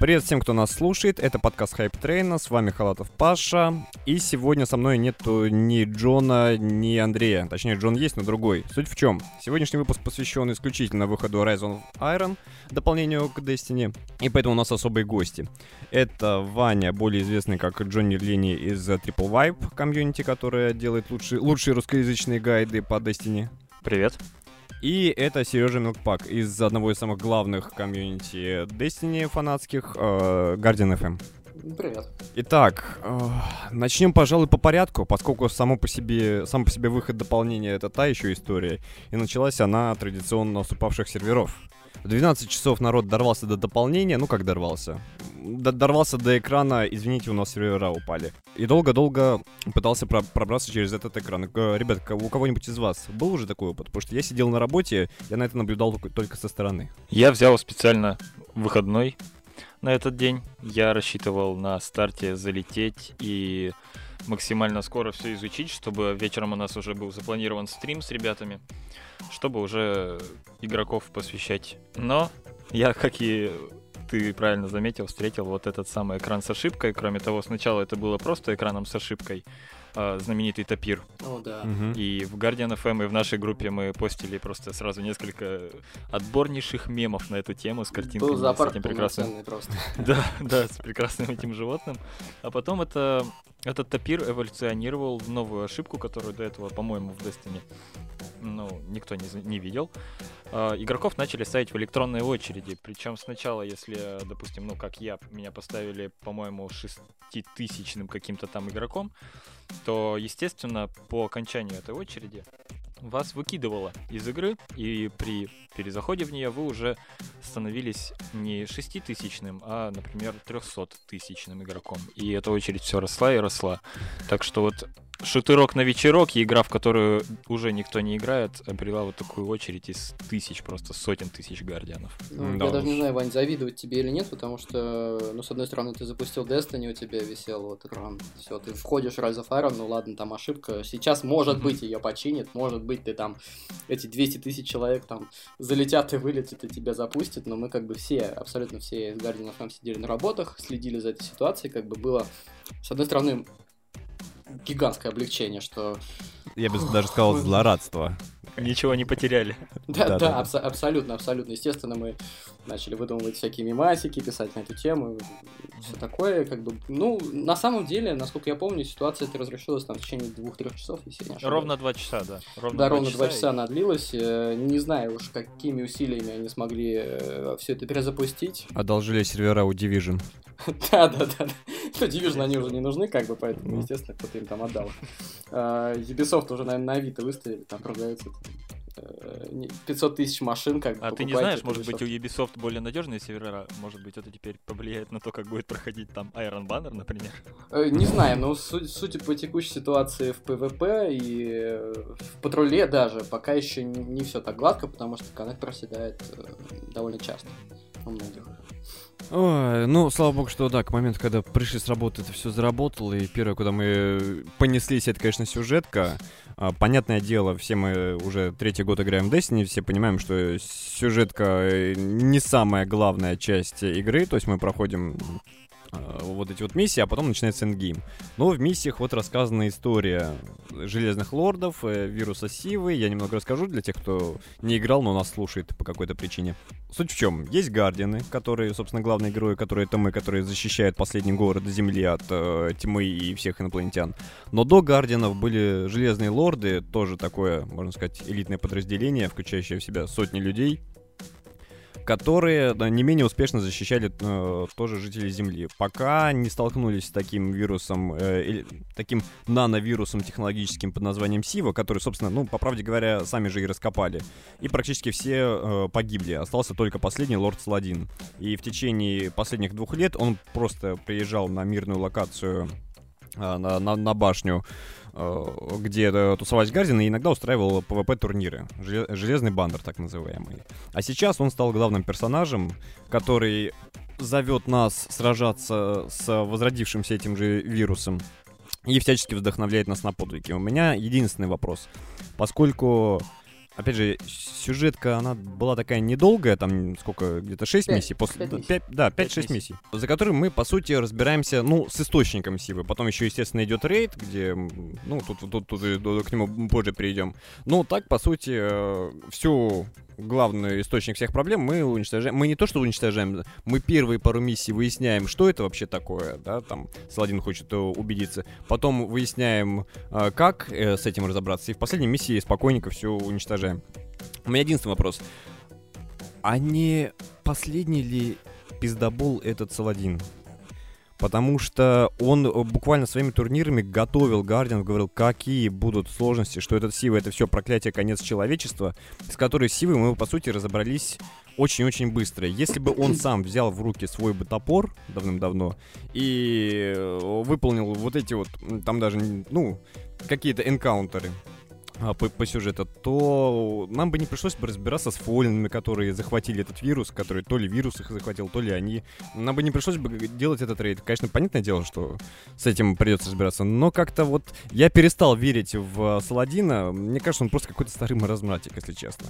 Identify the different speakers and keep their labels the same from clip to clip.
Speaker 1: Привет всем, кто нас слушает. Это подкаст Hype Train а. С вами Халатов Паша. И сегодня со мной нету ни Джона, ни Андрея. Точнее, Джон есть, но другой. Суть в чем? Сегодняшний выпуск посвящен исключительно выходу Rise of Iron, дополнению к Destiny. И поэтому у нас особые гости. Это Ваня, более известный как Джонни Лини из Triple Vibe комьюнити, которая делает лучшие, лучшие русскоязычные гайды по Destiny.
Speaker 2: Привет.
Speaker 1: И это Сережа Милкпак из одного из самых главных комьюнити Destiny фанатских, э, Guardian FM.
Speaker 3: Привет.
Speaker 1: Итак, э, начнем, пожалуй, по порядку, поскольку само по себе, сам по себе выход дополнения это та еще история. И началась она традиционно с упавших серверов. В 12 часов народ дорвался до дополнения, ну как дорвался? Д дорвался до экрана, извините, у нас сервера упали. И долго-долго пытался про пробраться через этот экран. Ребят, у кого-нибудь из вас был уже такой опыт? Потому что я сидел на работе, я на это наблюдал только со стороны.
Speaker 2: Я взял специально выходной на этот день. Я рассчитывал на старте залететь и максимально скоро все изучить, чтобы вечером у нас уже был запланирован стрим с ребятами, чтобы уже игроков посвящать. Но я, как и ты правильно заметил, встретил вот этот самый экран с ошибкой. Кроме того, сначала это было просто экраном с ошибкой, э, знаменитый топир.
Speaker 3: О, да.
Speaker 1: Мгм.
Speaker 2: И в Guardian FM и в нашей группе мы постили просто сразу несколько отборнейших мемов на эту тему с картинками
Speaker 3: Был
Speaker 2: с
Speaker 3: зоопарк
Speaker 2: этим прекрасным
Speaker 3: просто.
Speaker 2: да, да, с прекрасным этим животным. А потом это, этот топир эволюционировал в новую ошибку, которую до этого, по-моему, в Destiny ну, никто не, не видел. А, игроков начали ставить в электронные очереди. Причем сначала, если, допустим, ну, как я, меня поставили, по-моему, шеститысячным каким-то там игроком, то, естественно, по окончанию этой очереди вас выкидывало из игры, и при перезаходе в нее вы уже становились не шеститысячным, а, например, трехсоттысячным игроком. И эта очередь все росла и росла. Так что вот шутырок на вечерок и игра, в которую уже никто не играет, обрела вот такую очередь из тысяч, просто сотен тысяч гардианов.
Speaker 3: Ну,
Speaker 1: Да
Speaker 3: я даже не знаю, Вань, завидовать тебе или нет, потому что, ну, с одной стороны, ты запустил Destiny, у тебя висел вот экран. Все, ты входишь в Rise of Iron, ну ладно, там ошибка. Сейчас, может быть, ее починит, может быть, ты там, эти 200 тысяч человек там залетят и вылетят, и тебя запустят, но мы как бы все, абсолютно все из Guardian FM сидели на работах, следили за этой ситуацией, как бы было, с одной стороны, гигантское облегчение, что
Speaker 1: Я бы даже сказал злорадство.
Speaker 2: Ничего не потеряли.
Speaker 3: Да,
Speaker 1: Да,
Speaker 3: да,
Speaker 1: да.
Speaker 3: абсо- абсолютно, абсолютно. Естественно, мы начали выдумывать всякие мемасики, писать на эту тему, все такое, как бы, ну, на самом деле, насколько я помню, ситуация эта разрешилась там в течение двух-трех часов, если я не ошибаюсь.
Speaker 2: Ровно два часа, да. Ровно
Speaker 3: да, ровно два часа она длилась. Э, Не знаю уж, какими усилиями они смогли все это перезапустить.
Speaker 1: Одолжили сервера у Division.
Speaker 3: Да, да, да. Ну, Division они уже не нужны, как бы, поэтому,
Speaker 1: Ну.
Speaker 3: естественно, кто-то им там отдал. А, Ubisoft уже, наверное, на Авито выставили, там продается э, 500 тысяч машин, как бы,
Speaker 2: А ты не знаешь, может быть, у
Speaker 3: Ubisoft.
Speaker 2: Более надежные сервера? Может быть, это теперь повлияет на то, как будет проходить там Iron Banner, например?
Speaker 3: Э, Не знаю, но су- судя по текущей ситуации в ПВП и э, в патруле даже, пока еще не все так гладко, потому что коннект проседает э, довольно часто у многих.
Speaker 1: Ой, ну, слава богу, что да, к моменту, когда пришли с работы, это все заработало, и первое, куда мы понеслись, это, конечно, сюжетка. А, Понятное дело, все мы уже третий год играем в Destiny, все понимаем, что сюжетка э, не самая главная часть игры, то есть мы проходим вот эти вот миссии, а потом начинается эндгейм. Но в миссиях вот рассказана история Железных Лордов, э, вируса Сивы. Я немного расскажу для тех, кто не играл, но нас слушает по какой-то причине. Суть в чем? Есть Гардианы, которые, собственно, главные герои, которые это мы, которые защищают последний город Земли от э, тьмы и всех инопланетян. Но до Гардианов были Железные Лорды, тоже такое, можно сказать, элитное подразделение, включающее в себя сотни людей, которые не менее успешно защищали э, тоже жителей Земли. Пока не столкнулись с таким вирусом, э, или таким нановирусом технологическим под названием Сива, который, собственно, ну, по правде говоря, сами же и раскопали. И практически все э, погибли. Остался только последний Лорд Саладин. И в течение последних двух лет он просто приезжал на мирную локацию э, на, на, на башню, где э, тусовались Гардины, и иногда устраивал PvP-турниры. Желе- Железный бандер, так называемый. А сейчас он стал главным персонажем, который зовет нас сражаться с возродившимся этим же вирусом и всячески вдохновляет нас на подвиги. У меня единственный вопрос. Поскольку опять же, сюжетка, она была такая недолгая, там сколько, где-то 6
Speaker 3: Пять,
Speaker 1: миссий. После,
Speaker 3: пять
Speaker 1: да,
Speaker 3: миссий.
Speaker 1: пять- да, 5-6
Speaker 2: Пять
Speaker 1: миссий. За которые мы, по сути, разбираемся, ну, с источником силы. Потом еще, естественно, идет рейд, где, ну, тут, тут, тут, до- к нему позже перейдем. Ну, так, по сути, э, всю главный источник всех проблем мы уничтожаем. Мы не то, что уничтожаем, мы первые пару миссий выясняем, что это вообще такое, да, там Саладин хочет э, убедиться. Потом выясняем, э, как с этим разобраться. И в последней миссии спокойненько все уничтожаем. У меня единственный вопрос. А не последний ли пиздобол этот Саладин? Потому что он буквально своими турнирами готовил Гардиан, говорил, какие будут сложности, что этот Сива это все проклятие, конец человечества, с которой Сивой мы, по сути, разобрались очень-очень быстро. Если бы он сам взял в руки свой бы топор давным-давно и э, выполнил вот эти вот, там даже, ну, какие-то энкаунтеры, по, по сюжету, то нам бы не пришлось бы разбираться с фолинами, которые захватили этот вирус, который то ли вирус их захватил, то ли они. Нам бы не пришлось бы делать этот рейд. Конечно, понятное дело, что с этим придется разбираться, но как-то вот я перестал верить в Саладина. Мне кажется, он просто какой-то старый маразматик, если честно.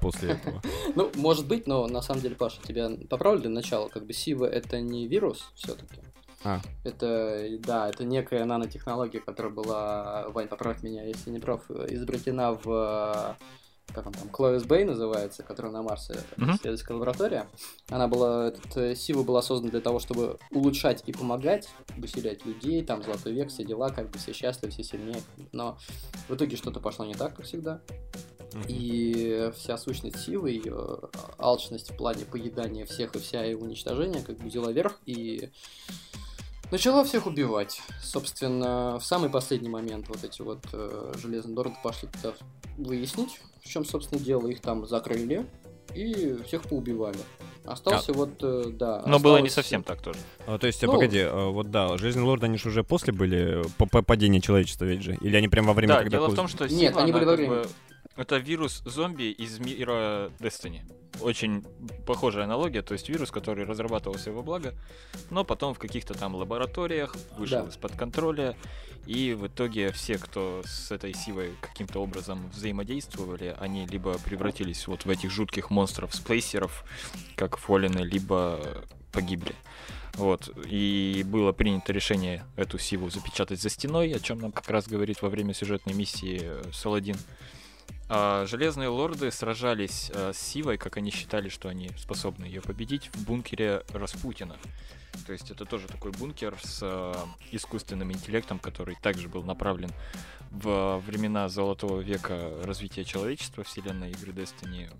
Speaker 1: После этого.
Speaker 3: Ну, может быть, но на самом деле, Паша, тебя поправили начала. Как бы Сива это не вирус все-таки.
Speaker 1: А.
Speaker 3: Это, да, это некая нанотехнология, которая была, Вань, поправь меня, если не прав, изобретена в как он там, Клоис Бэй называется, которая на Марсе,
Speaker 2: Мгм.
Speaker 3: исследовательская лаборатория. Она была, этот, э, Сива была создана для того, чтобы улучшать и помогать, выселять людей, там, Золотой век, все дела, как бы все счастливы, все сильнее. Но в итоге что-то пошло не так, как всегда. И вся сущность силы, ее алчность в плане поедания всех и вся и уничтожения как бы взяла верх и начала всех убивать. Собственно, в самый последний момент вот эти вот э, железные лорды пошли туда выяснить, в чем, собственно, дело. Их там закрыли и всех поубивали. Остался вот, э, да.
Speaker 2: Но было не
Speaker 3: осталось-
Speaker 2: совсем так тоже.
Speaker 1: А, то есть,
Speaker 3: Ну-
Speaker 1: погоди, а, вот да, Железные Лорды, они же уже после были по, по падению человечества, ведь же? Или они прям во время,
Speaker 2: да,
Speaker 1: когда...
Speaker 2: дело в том, что
Speaker 3: Нет,
Speaker 2: Сива,
Speaker 3: они были во
Speaker 2: как
Speaker 3: время.
Speaker 2: бы- Это вирус зомби из мира Destiny. Очень похожая аналогия, то есть вирус, который разрабатывался во благо, но потом в каких-то там лабораториях вышел
Speaker 3: Да.
Speaker 2: из-под контроля, и в итоге все, кто с этой сивой каким-то образом взаимодействовали, они либо превратились вот в этих жутких монстров, сплейсеров, как Фолины, либо погибли. Вот. И было принято решение эту сиву запечатать за стеной, о чем нам как раз говорит во время сюжетной миссии Саладин. Железные лорды сражались э, с Сивой, как они считали, что они способны ее победить, в бункере Распутина. То есть это тоже такой бункер с э, искусственным интеллектом, который также был направлен в времена Золотого века развития человечества, вселенной игры Destiny,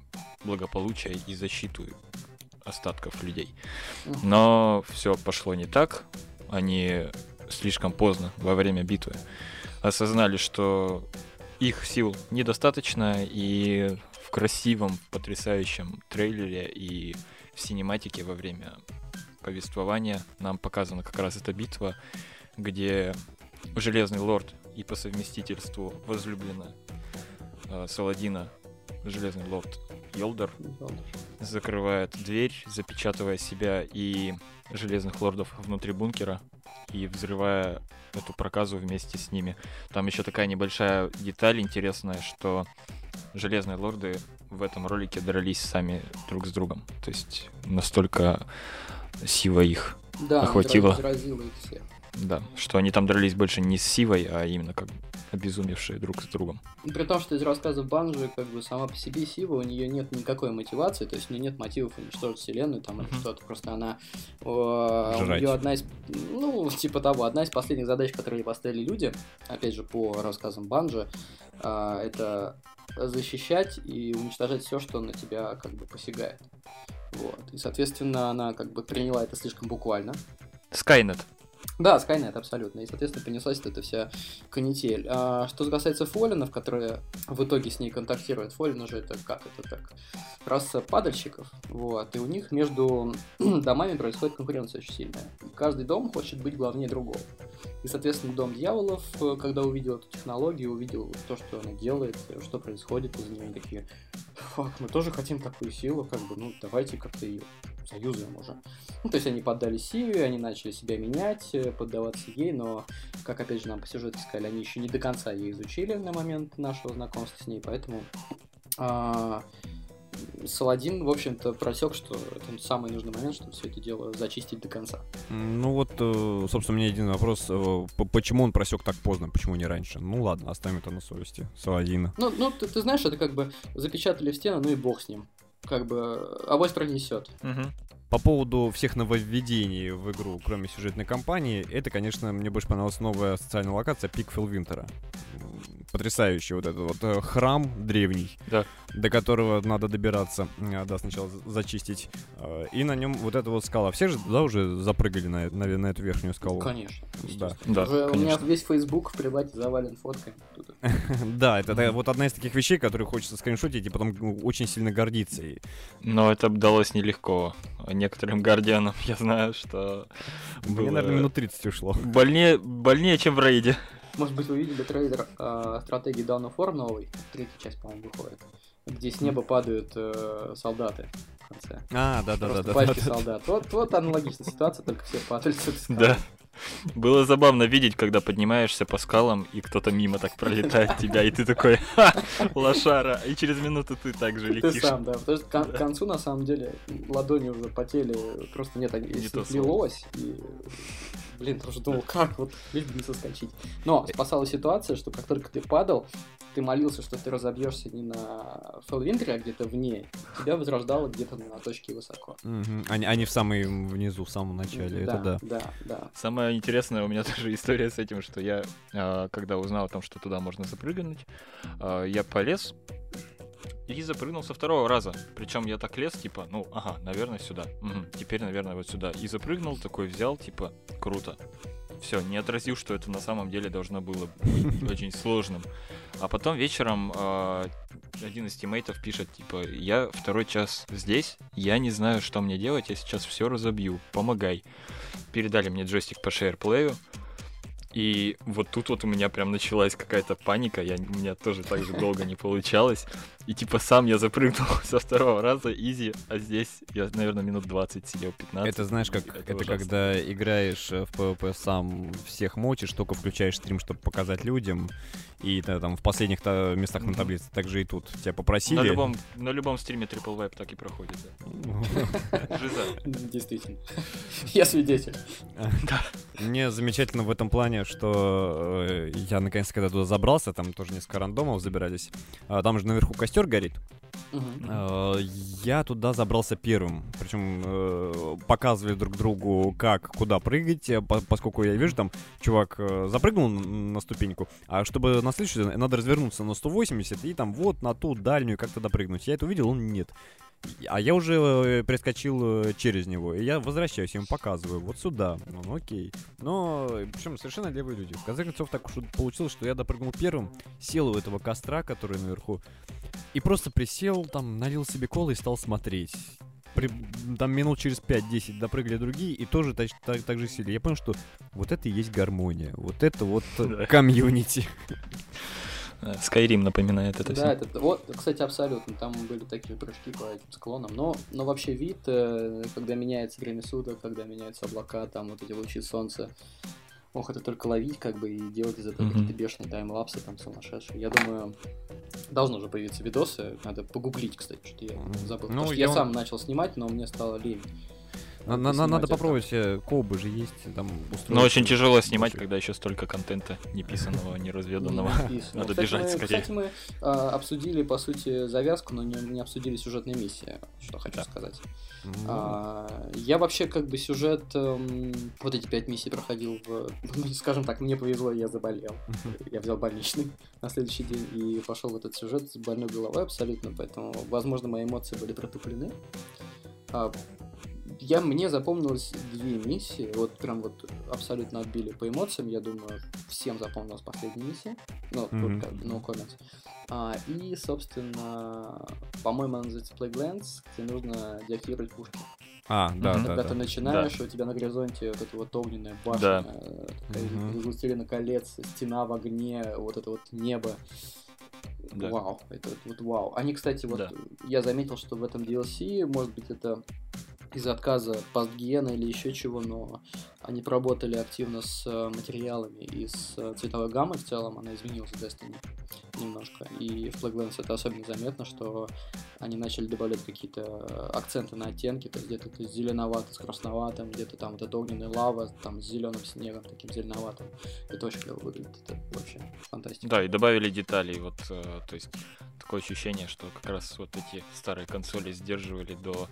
Speaker 2: благополучия и защиту остатков людей. Но все пошло не так. Они слишком поздно во время битвы осознали, что их сил недостаточно, и в красивом, потрясающем трейлере и в синематике во время повествования нам показана как раз эта битва, где Железный Лорд и по совместительству возлюблена э, Саладина Железный Лорд Йолдер закрывает дверь, запечатывая себя и железных лордов внутри бункера и взрывая эту проказу вместе с ними. Там еще такая небольшая деталь интересная, что железные лорды в этом ролике дрались сами друг с другом. То есть настолько сила их,
Speaker 3: Да,
Speaker 2: охватило.
Speaker 3: заразила их всех.
Speaker 2: Да, что они там дрались больше не с сивой, а именно как обезумевшие друг с другом.
Speaker 3: При том, что из рассказов Банжи, как бы сама по себе Сива, у нее нет никакой мотивации, то есть у нее нет мотивов уничтожить вселенную там или что-то. Просто она э, у
Speaker 1: Жрать.
Speaker 3: нее одна из, ну, типа того, одна из последних задач, которые поставили люди, опять же, по рассказам Банжи, а, это защищать и уничтожать все, что на тебя как бы посягает. Вот. И, соответственно, она как бы приняла это слишком буквально.
Speaker 2: Скайнет.
Speaker 3: Да, Skynet, абсолютно. И, соответственно, понеслась эта вся канитель. А, что касается Фолинов, которые в итоге с ней контактируют, Фолин уже это как это так? Раса падальщиков. Вот. И у них между домами происходит конкуренция очень сильная. Каждый дом хочет быть главнее другого. И, соответственно, Дом Дьяволов, когда увидел эту технологию, увидел то, что она делает, что происходит из нее, они такие, фак, мы тоже хотим такую силу, как бы, ну, давайте как-то ее заюзаем уже. Ну, то есть они поддались Сиве, они начали себя менять, э, поддаваться ей, но, как опять же нам по сюжету сказали, они еще не до конца ее изучили на момент нашего знакомства с ней, поэтому А, Саладин, в общем-то, просек, что это самый нужный момент, чтобы все это дело зачистить до конца.
Speaker 1: Ну вот, э, собственно, у меня один вопрос. э, Почему он просек так поздно? Почему не раньше? Ну ладно, оставим это на совести. Саладина.
Speaker 3: Ну, ну ты, ты знаешь, это как бы запечатали в стену, ну и бог с ним. Как бы авось пронесет.
Speaker 2: Мгм.
Speaker 1: По поводу всех нововведений в игру, кроме сюжетной кампании, это, конечно, мне больше понравилась новая социальная локация Пикфилл Винтера. Потрясающий вот этот вот э, храм древний,
Speaker 2: Да.
Speaker 1: до которого надо добираться, э, да, сначала за- зачистить. Э, И на нем вот эта вот скала. Все же, да, уже запрыгали на, на, на эту верхнюю скалу?
Speaker 3: Конечно.
Speaker 1: Да.
Speaker 2: Да,
Speaker 3: Уже у меня
Speaker 2: конечно.
Speaker 3: весь Facebook в привате завален фотками. Тут-
Speaker 1: Да, это вот одна из таких вещей, которые хочется скриншотить и потом ну, очень сильно гордиться.
Speaker 2: Но это далось нелегко. Некоторым гардианам я знаю, что
Speaker 1: Мне, наверное, минут 30 ушло.
Speaker 2: больнее, больнее, чем в рейде.
Speaker 3: Может быть, вы видели трейлер э, стратегии Dawn of War новый? Третья часть, по-моему, выходит. Где с неба падают э, солдаты в конце.
Speaker 1: А, да, да, да,
Speaker 3: Просто
Speaker 1: да.
Speaker 3: пачки
Speaker 1: да, да.
Speaker 3: солдат. Вот, вот аналогичная ситуация, только все скалы.
Speaker 2: Да. Было забавно видеть, когда поднимаешься по скалам, и кто-то мимо так пролетает тебя, и ты такой, «Ха, лошара, и через минуту ты так же
Speaker 3: Ты
Speaker 2: летишь.
Speaker 3: сам, да. Потому что к кон-
Speaker 2: Да.
Speaker 3: к концу, на самом деле, ладони уже потели, просто нет,
Speaker 2: Не
Speaker 3: слилось, и блин, тоже думал, как вот лишь бы не соскочить. Но спасала ситуация, что как только ты падал, ты молился, что ты разобьешься не на Фелвинтере, а где-то вне. Тебя возрождало где-то на точке высоко.
Speaker 1: Мгм. Они, они в самый внизу, в самом начале, это да.
Speaker 3: Да, да.
Speaker 2: Самое интересное у меня тоже история с этим, что я, а, когда узнал о том, что туда можно запрыгнуть, а, я полез и запрыгнул со второго раза. Причем я так лез, типа, ну, ага, наверное, сюда. Мгм, теперь, наверное, вот сюда. И запрыгнул, такой взял, типа, круто. Все, не отразил, что это на самом деле должно было быть очень сложным. А потом вечером а, один из тиммейтов пишет, типа, я второй час здесь, я не знаю, что мне делать, я сейчас все разобью, помогай. Передали мне джойстик по шейрплею, и вот тут вот у меня прям началась какая-то паника, я, у меня тоже так же долго не получалось. И типа сам я запрыгнул со второго раза, изи, а здесь я, наверное, минут 20 сидел, 15.
Speaker 1: Это знаешь, как
Speaker 2: Это
Speaker 1: это,
Speaker 2: ужасно.
Speaker 1: когда играешь в PvP сам всех мочишь, только включаешь стрим, чтобы показать людям. И да, там в последних та- местах на таблице также и тут тебя попросили.
Speaker 2: На любом, на любом стриме Triple Vibe так и проходит, да. Жиза.
Speaker 3: Действительно. Я свидетель.
Speaker 1: Мне замечательно в этом плане, что э, я наконец-то когда туда забрался, там тоже несколько рандомов забирались. А, там же наверху костер горит. Э, Я туда забрался первым. Причем э, показывали друг другу, как, куда прыгать, э, по- поскольку я вижу, там чувак запрыгнул на ступеньку, а чтобы на следующую надо развернуться на 180 и там вот на ту дальнюю как-то допрыгнуть. Я это увидел, он нет. А я уже э, перескочил э, через него, и я возвращаюсь, я ему показываю, вот сюда. Ну, ну, окей. Но, причем совершенно левые люди. В конце концов, так уж получилось, что я допрыгнул первым, сел у этого костра, который наверху, и просто присел, там, налил себе колы и стал смотреть. При- там минут через 5-10 допрыгали другие и тоже так, так, так же сели. Я понял, что вот это и есть гармония. Вот это вот э, комьюнити.
Speaker 2: Э, Skyrim напоминает это
Speaker 3: Да,
Speaker 2: все.
Speaker 3: это, вот, кстати, абсолютно. Там были такие прыжки по этим склонам. Но, но вообще вид, э, когда меняется время суток, когда меняются облака, там вот эти лучи солнца. Ох, это только ловить, как бы, и делать из этого
Speaker 2: Мгм.
Speaker 3: какие-то бешеные таймлапсы там сумасшедшие. Я думаю, должны уже появиться видосы. Надо погуглить, кстати, что я забыл.
Speaker 1: Ну,
Speaker 3: Потому что
Speaker 1: я-
Speaker 3: я сам начал снимать, но мне стало лень.
Speaker 1: На-
Speaker 3: Надо
Speaker 1: на- Надо
Speaker 3: это.
Speaker 1: попробовать, э, колбы же есть, там.
Speaker 2: Но очень тяжело снимать, когда еще столько контента неписанного, неразведанного.
Speaker 3: Не написано.
Speaker 2: Надо бежать скорее.
Speaker 3: Кстати, мы а, обсудили, по сути, завязку, но не, не обсудили сюжетные миссии, что хочу сказать. А, я вообще как бы сюжет, эм, вот эти пять миссий проходил в, скажем так, мне повезло, я заболел. Я взял больничный на следующий день и пошел в этот сюжет с больной головой абсолютно, поэтому, возможно, мои эмоции были протуплены. Я, мне запомнилось две миссии, вот прям вот абсолютно отбили по эмоциям, я думаю, всем запомнилась последняя миссия, ну, тут
Speaker 1: Мгм.
Speaker 3: как бы, no comments. А, и, собственно, по-моему, она называется Playgrounds, где нужно деактивировать пушки.
Speaker 1: А, да,
Speaker 2: Мгм.
Speaker 1: да,
Speaker 3: Когда
Speaker 1: да.
Speaker 3: ты начинаешь, у тебя на горизонте вот эта вот огненная башня,
Speaker 2: Да.
Speaker 3: такая из «Властелина колец, стена в огне, вот это вот небо.
Speaker 2: Да.
Speaker 3: Вау, это вот, вот вау. Они, кстати, вот
Speaker 2: Да.
Speaker 3: я заметил, что в этом DLC, может быть, это из-за отказа постгена или еще чего, но они поработали активно с э, материалами и с э, цветовой гаммой в целом, она изменилась в Destiny. немножко. И в Plaguelands это особенно заметно, что они начали добавлять какие-то акценты на оттенки, то есть где-то это зеленовато с красноватым, где-то там вот эта огненная лава там с зеленым снегом, таким зеленоватым. Это очень клево выглядит, это вообще фантастика.
Speaker 2: Да, и добавили деталей, вот, э, то есть такое ощущение, что как раз вот эти старые консоли сдерживали до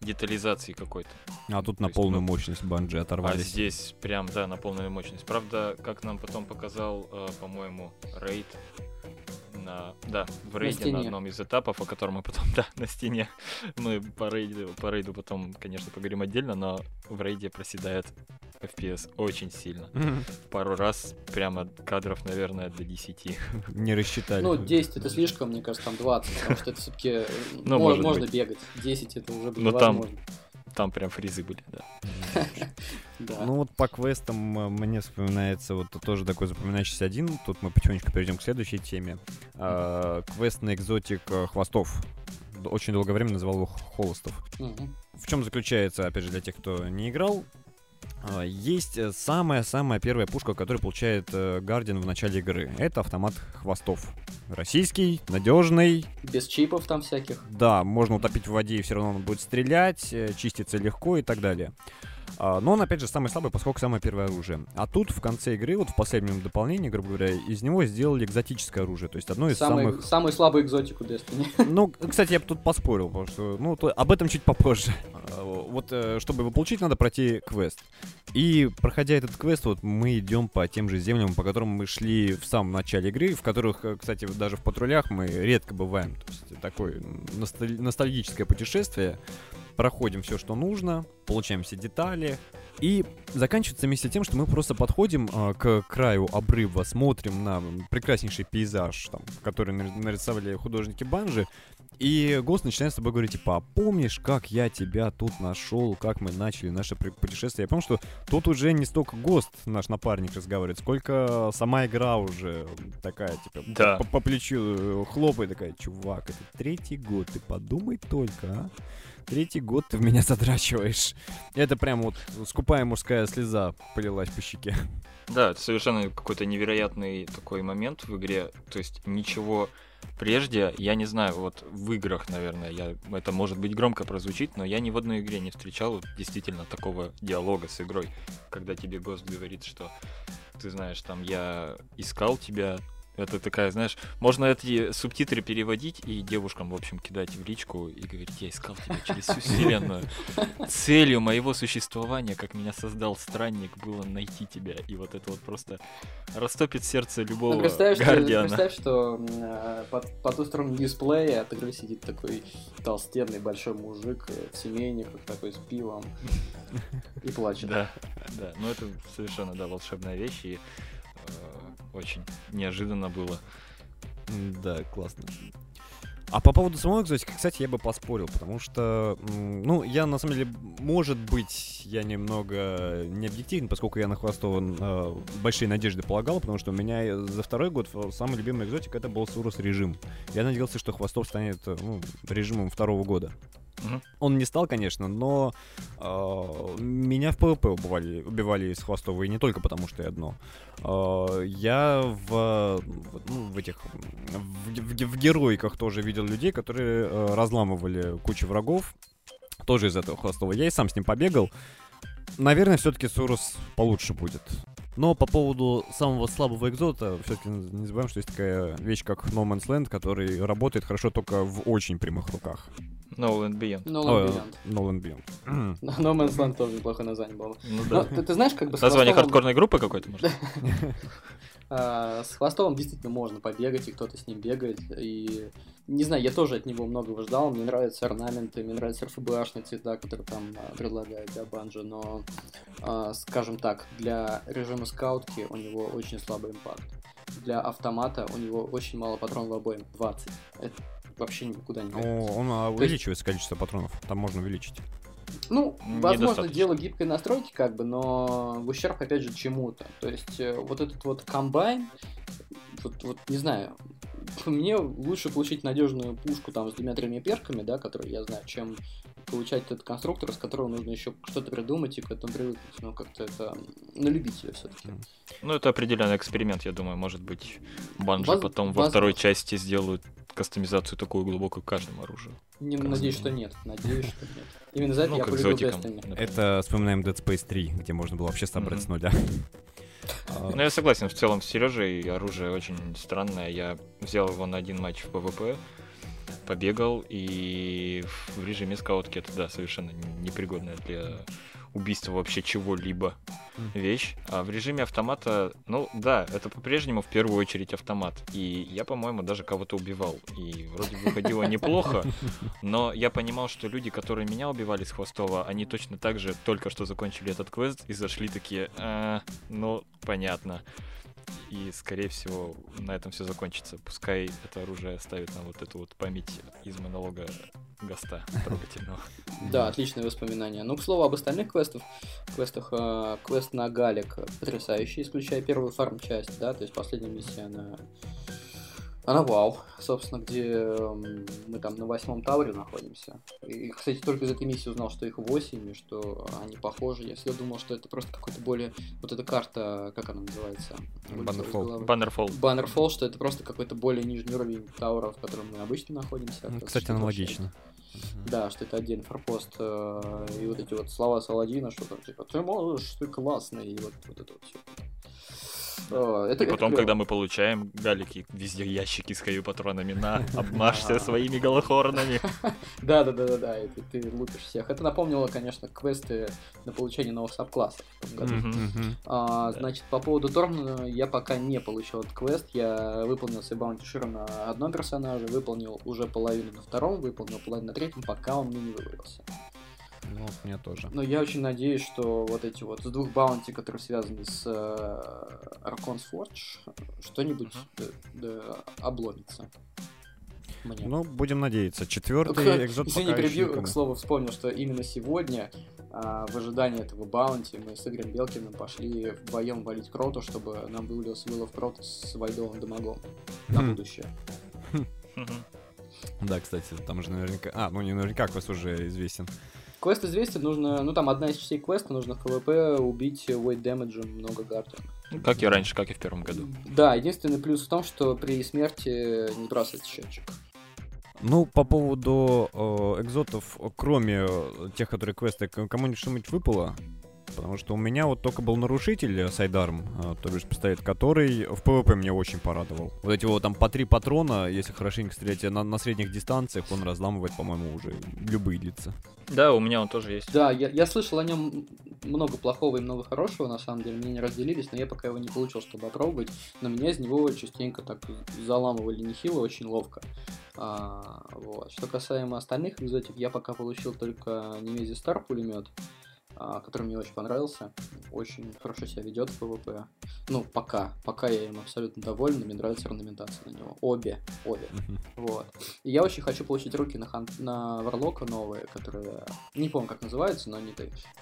Speaker 2: детализации какой-то.
Speaker 1: А тут
Speaker 2: То
Speaker 1: на
Speaker 2: есть,
Speaker 1: полную
Speaker 2: ну,
Speaker 1: мощность банджи
Speaker 2: А
Speaker 1: оторвались.
Speaker 2: здесь прям, да, на полную мощность. Правда, как нам потом показал, э, по-моему, рейд на, да, в рейде на,
Speaker 3: стене.
Speaker 2: одном из этапов, о котором мы потом, да, на стене, мы по рейду, по рейду потом, конечно, поговорим отдельно, но в рейде проседает FPS очень сильно. Пару раз прямо кадров, наверное, до 10.
Speaker 1: Не рассчитали.
Speaker 3: Ну, 10 это слишком, мне кажется, там 20, потому что это все-таки
Speaker 2: Ну,
Speaker 3: можно бегать. 10 это уже
Speaker 2: Ну, там-
Speaker 3: невозможно.
Speaker 2: Там прям фризы были, да.
Speaker 1: Ну вот по квестам э, мне вспоминается вот тоже такой запоминающийся один. Тут мы потихонечку перейдем к следующей теме. А, Квест на экзотик э, хвостов. Очень долгое время называл его холостов. В чем заключается, опять же, для тех, кто не играл, есть э, самая-самая первая пушка, которую получает Гардиан в начале игры. Это автомат хвостов. Российский, надежный,
Speaker 3: Без чипов там всяких.
Speaker 1: да, можно утопить в воде, и все равно он будет стрелять, э, чистится легко и так далее. А, Но он, опять же, самый слабый, поскольку самое первое оружие. А тут в конце игры, вот в последнем дополнении, грубо говоря, из него сделали экзотическое оружие. То есть одно из
Speaker 3: Самый,
Speaker 1: самых...
Speaker 3: самый слабый экзотик у Destiny.
Speaker 1: Ну, кстати, я бы тут поспорил, потому что, ну, то- об этом чуть попозже. А, Вот, э, чтобы его получить, надо пройти квест. И, проходя этот квест, вот мы идем по тем же землям, по которым мы шли в самом начале игры, в которых, э, кстати, даже в патрулях мы редко бываем. То есть такое носталь- ностальгическое путешествие. Проходим все, что нужно, получаем все детали. И заканчивается вместе тем, что мы просто подходим а, к краю обрыва, смотрим на прекраснейший пейзаж, там, который нар- нарисовали художники Банжи, и Гост начинает с тобой говорить, типа, а помнишь, как я тебя тут нашел, как мы начали наше путешествие? Я помню, что тут уже не столько Гост, наш напарник, разговаривает, сколько сама игра уже такая, типа,
Speaker 2: Да.
Speaker 1: по, по плечу э, хлопает, такая, чувак, это третий год, ты подумай только, а? Третий год ты в меня задрачиваешь. Это прям вот скупая мужская слеза полилась по щеке.
Speaker 2: Да, это совершенно какой-то невероятный такой момент в игре. То есть ничего прежде, я не знаю, вот в играх, наверное, я, это может быть громко прозвучит, но я ни в одной игре не встречал действительно такого диалога с игрой, когда тебе гость говорит, что ты знаешь, там я искал тебя. Это такая, знаешь, можно эти субтитры переводить и девушкам, в общем, кидать в личку и говорить, я искал тебя через всю вселенную. Целью моего существования, как меня создал странник, было найти тебя. И вот это вот просто растопит сердце любого
Speaker 3: Ну, представь, что,
Speaker 2: гардиана.
Speaker 3: представь, что э, по, по ту сторону дисплея от игры сидит такой толстенный большой мужик э, в семейниках, такой с пивом и плачет.
Speaker 2: Да, да. Ну это совершенно, да, волшебная вещь. И очень неожиданно было.
Speaker 1: Да, классно. А по поводу самого экзотика, кстати, я бы поспорил, потому что, ну, я на самом деле, может быть, я немного не объективен, поскольку я на Хвостова э, большие надежды полагал, потому что у меня за второй год э, самый любимый экзотик это был Suros Regime. Я надеялся, что Хвостов станет э, ну, режимом второго года.
Speaker 2: Мгм.
Speaker 1: Он не стал, конечно, но э, меня в ПВП убивали, убивали из Хвостова, и не только потому, что я дно. Э, я в, ну, в этих в, в в героиках тоже видел людей, которые э, разламывали кучу врагов, тоже из этого Хвостова. Я и сам с ним побегал. Наверное, все-таки Сурус получше будет. Но по поводу самого слабого экзота, все-таки не забываем, что есть такая вещь, как No Man's Land, который работает хорошо только в очень прямых руках.
Speaker 2: No and Beyond.
Speaker 3: No Land Beyond.
Speaker 1: No Land Beyond.
Speaker 3: No Man's Land тоже неплохое название было.
Speaker 2: Ну
Speaker 3: Но
Speaker 2: да.
Speaker 3: ты, ты знаешь, как бы
Speaker 2: Название
Speaker 3: Хвостовым-
Speaker 2: хардкорной группы какой-то, может?
Speaker 3: А, с Хвостовым действительно можно побегать, и кто-то с ним бегает. И не знаю, я тоже от него многого ждал. Мне нравятся орнаменты, мне нравятся РФБАшные цвета, которые там а, предлагает да, Банжи. Но, а, скажем так, для режима скаутки у него очень слабый импакт. Для автомата у него очень мало патронов в обоим. 20. Это вообще никуда не годится.
Speaker 1: О, Он а, увеличивается количество патронов. Там можно увеличить.
Speaker 3: Ну, возможно, дело гибкой настройки, как бы, но в ущерб, опять же, чему-то. То есть, э, вот этот вот комбайн, вот, вот не знаю, мне лучше получить надежную пушку там с двумя-тремя перками, да, которые я знаю, чем получать этот конструктор, с которого нужно еще что-то придумать и к этому привыкнуть. Но как-то это на любителя все-таки.
Speaker 2: Ну, это определенный эксперимент, я думаю. Может быть, Bungie
Speaker 3: Воз-
Speaker 2: потом во
Speaker 3: возможно.
Speaker 2: второй части сделают кастомизацию такую глубокую к каждому оружию.
Speaker 3: Не, надеюсь, что нет. Надеюсь, что нет. Именно за это
Speaker 2: Ну,
Speaker 3: я полюбил. Destiny.
Speaker 1: Это вспоминаем Dead Space 3, где можно было вообще собрать
Speaker 2: Мгм.
Speaker 1: с нуля. А,
Speaker 2: Ну, я согласен в целом с Сережей. Оружие очень странное. Я взял его на один матч в ПВП, побегал, и в режиме скаутки это, да, совершенно непригодная для убийства вообще чего-либо вещь. А в режиме автомата, ну да, это по-прежнему в первую очередь автомат. И я, по-моему, даже кого-то убивал. И вроде бы выходило неплохо, но я понимал, что люди, которые меня убивали с Хвостова, они точно так же только что закончили этот квест и зашли такие, «А, ну, понятно. И, скорее всего, на этом все закончится. Пускай это оружие оставит нам вот эту вот память из монолога Гаста трогательного.
Speaker 3: Да, отличные воспоминания. Ну, к слову, об остальных квестах. квестах э, квест на Галик потрясающий, исключая первую фарм-часть, да, то есть последняя миссия, она... Она вау, собственно, где эм, мы там на восьмом тауре находимся. И, кстати, только из этой миссии узнал, что их восемь, и что они похожи. Я всегда думал, что это просто какой-то более... Вот эта карта, как она называется? Головы.
Speaker 2: Баннерфолл.
Speaker 3: Баннерфолл, что это просто какой-то более нижний уровень таура, в котором мы обычно находимся.
Speaker 1: Ну,
Speaker 3: Как
Speaker 1: Кстати, аналогично.
Speaker 3: да, что это отдельный форпост, э, и вот эти вот слова Саладина, что там типа ты можешь, ты классный, и вот, вот это вот все. Это,
Speaker 2: И
Speaker 3: это
Speaker 2: потом,
Speaker 3: клёво.
Speaker 2: когда мы получаем галики, везде ящики с каю патронами на, обмажься своими голохорнами.
Speaker 3: Да, да, да, да, да, и ты, ты лупишь всех. Это напомнило, конечно, квесты на получение новых сабклассов в том году.
Speaker 2: Мгм.
Speaker 1: Мгм.
Speaker 3: А. Значит, по поводу Торна я пока не получил этот квест. Я выполнил свой баунти Шира на одном персонаже, выполнил уже половину на втором, выполнил половину на третьем, пока он мне не вывалился.
Speaker 1: Ну, вот мне тоже.
Speaker 3: Но я очень надеюсь, что вот эти вот с двух баунти, которые связаны с э, Archon's Forge, что-нибудь
Speaker 2: Мгм.
Speaker 3: да, да, обломится. Мне.
Speaker 1: Ну, будем надеяться. Четвертый экзот
Speaker 3: Извини, перебью, к слову, вспомнил, что именно сегодня, а, в ожидании этого баунти, мы с Игорем Белкиным пошли вдвоем валить Кроту, чтобы нам вывалился Will of Крот с Вайдовым Домагом на
Speaker 1: Хм.
Speaker 3: будущее.
Speaker 2: Мгм.
Speaker 1: Да, кстати, там же наверняка... А, ну не наверняка квест уже известен.
Speaker 3: Квест известен, нужно, ну там одна из частей квеста, нужно в ПВП убить weight damage много гардер.
Speaker 2: Ну, Как и раньше, как и в первом году.
Speaker 3: Да, единственный плюс в том, что при смерти не бросается счетчик.
Speaker 1: Ну, по поводу э, экзотов, кроме тех, которые квесты, кому-нибудь что-нибудь выпало? Потому что у меня вот только был нарушитель э, sidearm, э, то бишь пистолет, который в ПВП меня очень порадовал. Вот эти вот там по три патрона, если хорошенько стрелять на, на средних дистанциях, он разламывает, по-моему, уже любые лица.
Speaker 2: Да, у меня он тоже есть.
Speaker 3: Да, я, я слышал о нем много плохого и много хорошего, на самом деле, мне не разделились, но я пока его не получил, чтобы опробовать, но меня из него частенько так заламывали нехило, очень ловко. А, вот. Что касаемо остальных экзотик, я пока получил только Nemesis Star пулемет, который мне очень понравился, очень хорошо себя ведет в ПВП. Ну, пока, пока я им абсолютно доволен, мне нравится орнаментация на него. Обе, обе. Вот. И я очень хочу получить руки на, хан... на Warlock а новые, которые... Не помню, как называются, но они...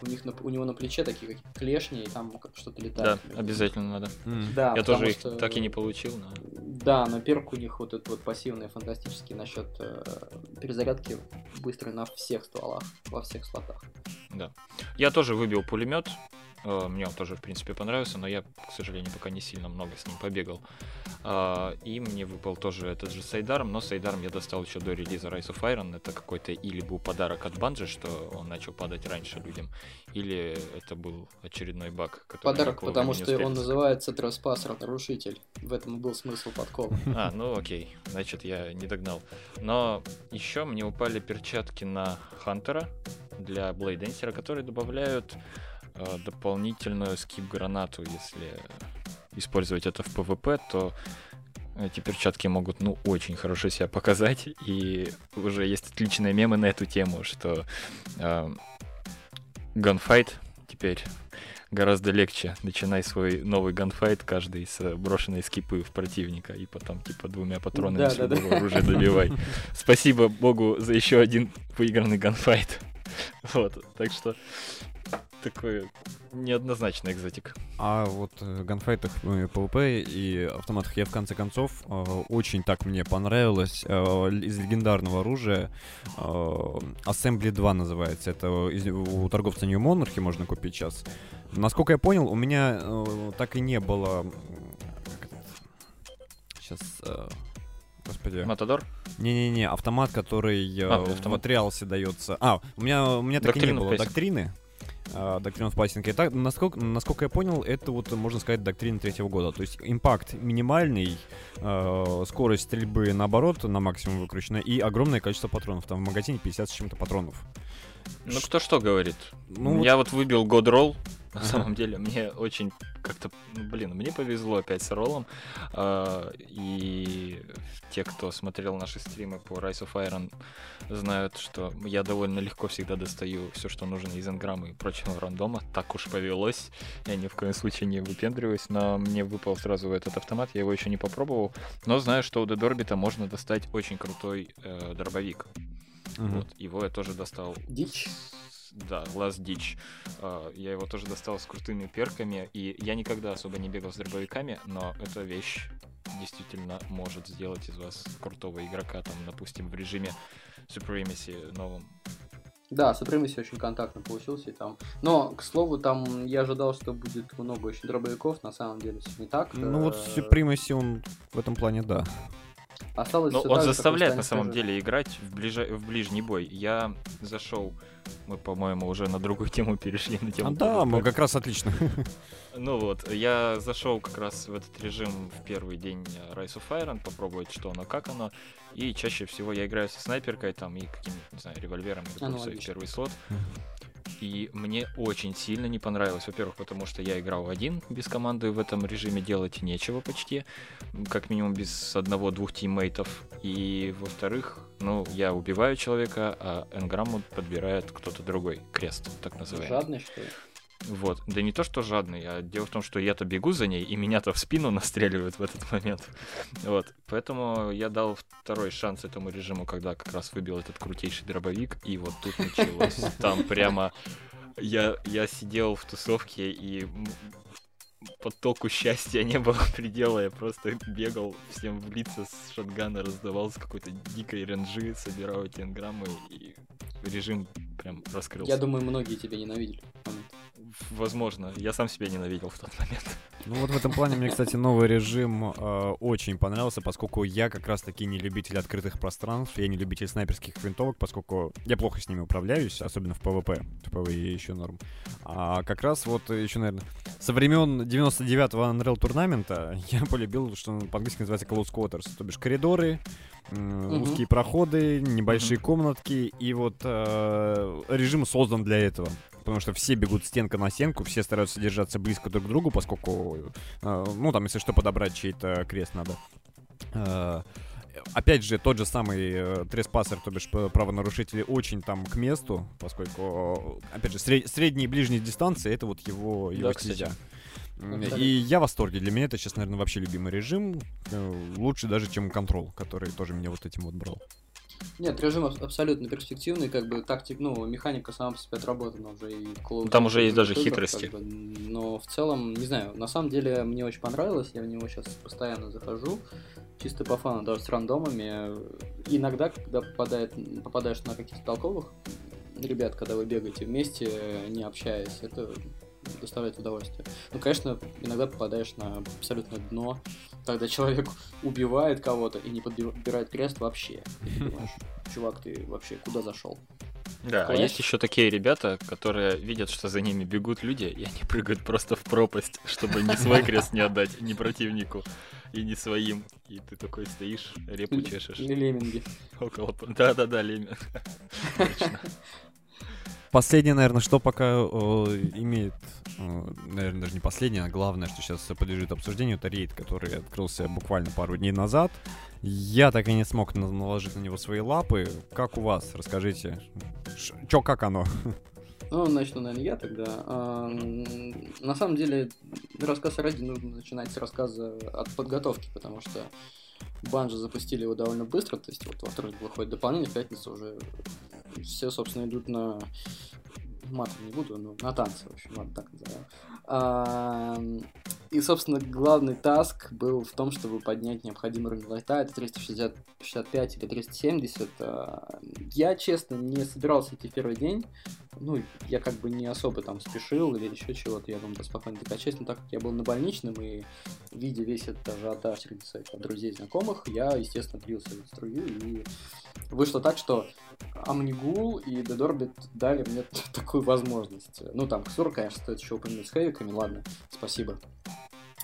Speaker 3: У, них на... у него на плече такие какие-то клешни, и там как что-то
Speaker 2: Да,
Speaker 3: летает.
Speaker 2: обязательно надо.
Speaker 3: Да,
Speaker 2: Я тоже их
Speaker 3: что-
Speaker 2: так и не получил, но...
Speaker 3: Да, но перк у них вот этот вот пассивный, фантастический насчет э, перезарядки быстрой на всех стволах, во всех слотах.
Speaker 2: Да. Я тоже выбил пулемет. Э, Мне он тоже, в принципе, понравился, но я, к сожалению, пока не сильно много с ним побегал. А, И мне выпал тоже этот же Сайдарм, но Сайдарм я достал еще до релиза Rise of Iron. Это какой-то или был подарок от Банжи, что он начал падать раньше людям, или это был очередной баг,
Speaker 3: Подарок,
Speaker 2: по
Speaker 3: потому что
Speaker 2: успели
Speaker 3: он называется Trespasser, нарушитель. В этом и был смысл подкола.
Speaker 2: А, ну окей, значит я не догнал. Но еще мне упали перчатки на Hunter а для Bladedancer а, которые добавляют дополнительную skip -гранату, если использовать это в ПВП, то эти перчатки могут, ну, очень хорошо себя показать, и уже есть отличные мемы на эту тему, что э, ганфайт теперь гораздо легче. Начинай свой новый ганфайт каждый с э, брошенной скипы в противника, и потом, типа, двумя патронами
Speaker 3: Да,
Speaker 2: с
Speaker 3: да, да.
Speaker 2: любого оружия добивай. Спасибо богу за еще один выигранный ганфайт. Вот, так что такое неоднозначно экзотик.
Speaker 1: А вот в ганфайтах, э, PvP и автоматах я в конце концов э, очень так мне понравилось э, из легендарного оружия Assembly 2 называется. Это у торговца New Monarchy можно купить сейчас. Насколько я понял, у меня так и не было... Сейчас... Господи.
Speaker 2: Матадор?
Speaker 1: Не-не-не, автомат, который
Speaker 2: А,
Speaker 1: в
Speaker 2: автомат.
Speaker 1: триалсе дается. А, у меня, у меня так и не было доктрины. А, Doctrine of Passing. И так, насколько, насколько я понял, это вот, можно сказать, доктрина третьего года. То есть импакт минимальный, э, скорость стрельбы, наоборот, на максимум выкручена, и огромное количество патронов. Там в магазине 50 с чем-то патронов.
Speaker 2: Ну, кто что говорит.
Speaker 1: Ну, вот-
Speaker 2: Я вот выбил God Roll. На
Speaker 1: Ага.
Speaker 2: самом деле, мне очень как-то, ну, блин, мне повезло опять с роллом. А, и те, кто смотрел наши стримы по Rise of Iron, знают, что я довольно легко всегда достаю все, что нужно из энграмма и прочего рандома. Так уж повелось. Я ни в коем случае не выпендриваюсь, но мне выпал сразу этот автомат, я его еще не попробовал. Но знаю, что у Дедорбита можно достать очень крутой э, дробовик.
Speaker 1: Мгм.
Speaker 2: Вот, его я тоже достал.
Speaker 3: Дичь.
Speaker 2: Да, Last Ditch. А, Я его тоже достал с крутыми перками, и я никогда особо не бегал с дробовиками, но эта вещь действительно может сделать из вас крутого игрока, там, допустим, в режиме Supremacy новом.
Speaker 3: Да, Supremacy очень контактно получился и там. Но, к слову, там я ожидал, что будет много очень дробовиков, на самом деле все не так.
Speaker 1: Ну вот
Speaker 3: Э,
Speaker 1: Supremacy, он в этом плане, да.
Speaker 3: Осталось
Speaker 2: Но он
Speaker 3: же,
Speaker 2: заставляет на самом
Speaker 3: скажете.
Speaker 2: деле играть в, ближа- в ближний бой. Я зашел, мы, по-моему, уже на другую тему перешли, на тему
Speaker 1: А, да, мы как раз отлично.
Speaker 2: Ну вот, я зашел как раз в этот режим в первый день э, Rise of Iron, попробовать, что оно, как оно. И чаще всего я играю со снайперкой там и каким-нибудь, не знаю, револьвером,
Speaker 3: А, ну,
Speaker 2: первый слот. И мне очень сильно не понравилось. Во-первых, потому что я играл один, без команды в этом режиме делать нечего почти. Как минимум без одного-двух тиммейтов. И во-вторых, ну, я убиваю человека, а энграмму подбирает кто-то другой. Крест, так называемый.
Speaker 3: Жадный, что ли?
Speaker 2: Вот. Да не то, что жадный, а дело в том, что я-то бегу за ней, и меня-то в спину настреливают в этот момент. Вот. Поэтому я дал второй шанс этому режиму, когда как раз выбил этот крутейший дробовик, и вот тут началось. Там прямо... Я, я сидел в тусовке, и потоку счастья не было предела. Я просто бегал всем в лица с шотгана, раздавал с какой-то дикой ренжи, собирал эти энграммы, и режим прям раскрылся.
Speaker 3: Я думаю, многие тебя ненавидели.
Speaker 2: Возможно, я сам себя ненавидел в тот момент.
Speaker 1: Ну вот в этом плане мне, кстати, новый режим э, очень понравился, поскольку я как раз-таки не любитель открытых пространств, я не любитель снайперских винтовок, поскольку я плохо с ними управляюсь, особенно в PvP. В PvE еще норм. А как раз вот еще, наверное, со времен 99-го Unreal турнамента я полюбил, что по-английски называется Close Quarters, то бишь коридоры,
Speaker 3: Мгм.
Speaker 1: узкие проходы, небольшие комнатки, и вот э, режим создан для этого. Потому что все бегут стенка на стенку, все стараются держаться близко друг к другу, поскольку, э, ну, там, если что, подобрать чей-то крест надо. Э, Опять же, тот же самый э, треспассер, то бишь правонарушители, очень там к месту, поскольку, э, опять же, сред- средние и ближние дистанции — это вот его, его
Speaker 2: кстати.
Speaker 1: стезя.
Speaker 3: Абсолютно.
Speaker 1: И я в восторге. Для меня это сейчас, наверное, вообще любимый режим. Э, Лучше даже, чем контрол, который тоже меня вот этим вот брал.
Speaker 3: Нет, режим аб- абсолютно перспективный, как бы тактик, ну, механика сама по себе отработана уже и of
Speaker 2: Там уже есть даже хитрости.
Speaker 3: как бы, но в целом, не знаю, на самом деле мне очень понравилось, я в него сейчас постоянно захожу, чисто по фану, даже с рандомами. Иногда, когда попадает, попадаешь на каких-то толковых ребят, когда вы бегаете вместе, не общаясь, это доставляет удовольствие. Ну, конечно, иногда попадаешь на абсолютно дно, когда человек убивает кого-то и не подбирает крест вообще. Чувак, ты вообще куда зашел?
Speaker 2: Да, а есть еще такие ребята, которые видят, что за ними бегут люди, и они прыгают просто в пропасть, чтобы ни свой крест не отдать, ни противнику, и не своим. И ты такой стоишь, репу чешешь.
Speaker 3: Или лемминги.
Speaker 2: Да-да-да, Лемя.
Speaker 1: Последнее, наверное, что пока э, имеет, наверное, даже не последнее, а главное, что сейчас подлежит обсуждению, это рейд, который открылся буквально пару дней назад. Я так и не смог на- наложить на него свои лапы. Как у вас? Расскажите. Ш- Чё, как оно?
Speaker 3: Ну, начну, наверное, я тогда. А, На самом деле, рассказ ради нужно начинать с рассказа от подготовки, потому что Банжи запустили его довольно быстро, то есть вот во вторник выходит дополнение, в пятницу уже все, собственно, идут на матом не буду, но на танцы, в общем, ладно, так назовем. А, и, собственно, главный таск был в том, чтобы поднять необходимый уровень лайта, это 365 или 370. А, я, честно, не собирался идти первый день, ну, я как бы не особо там спешил или еще чего-то, я думал, спокойно докачать, но так как я был на больничном и видя весь этот ажиотаж среди своих там, друзей знакомых, я, естественно, плился в струю, и вышло так, что Амнигул и Дедорбит дали мне такую возможность. Ну, там, Ксур, конечно, стоит еще упомянуть с хэвиками, ладно, спасибо.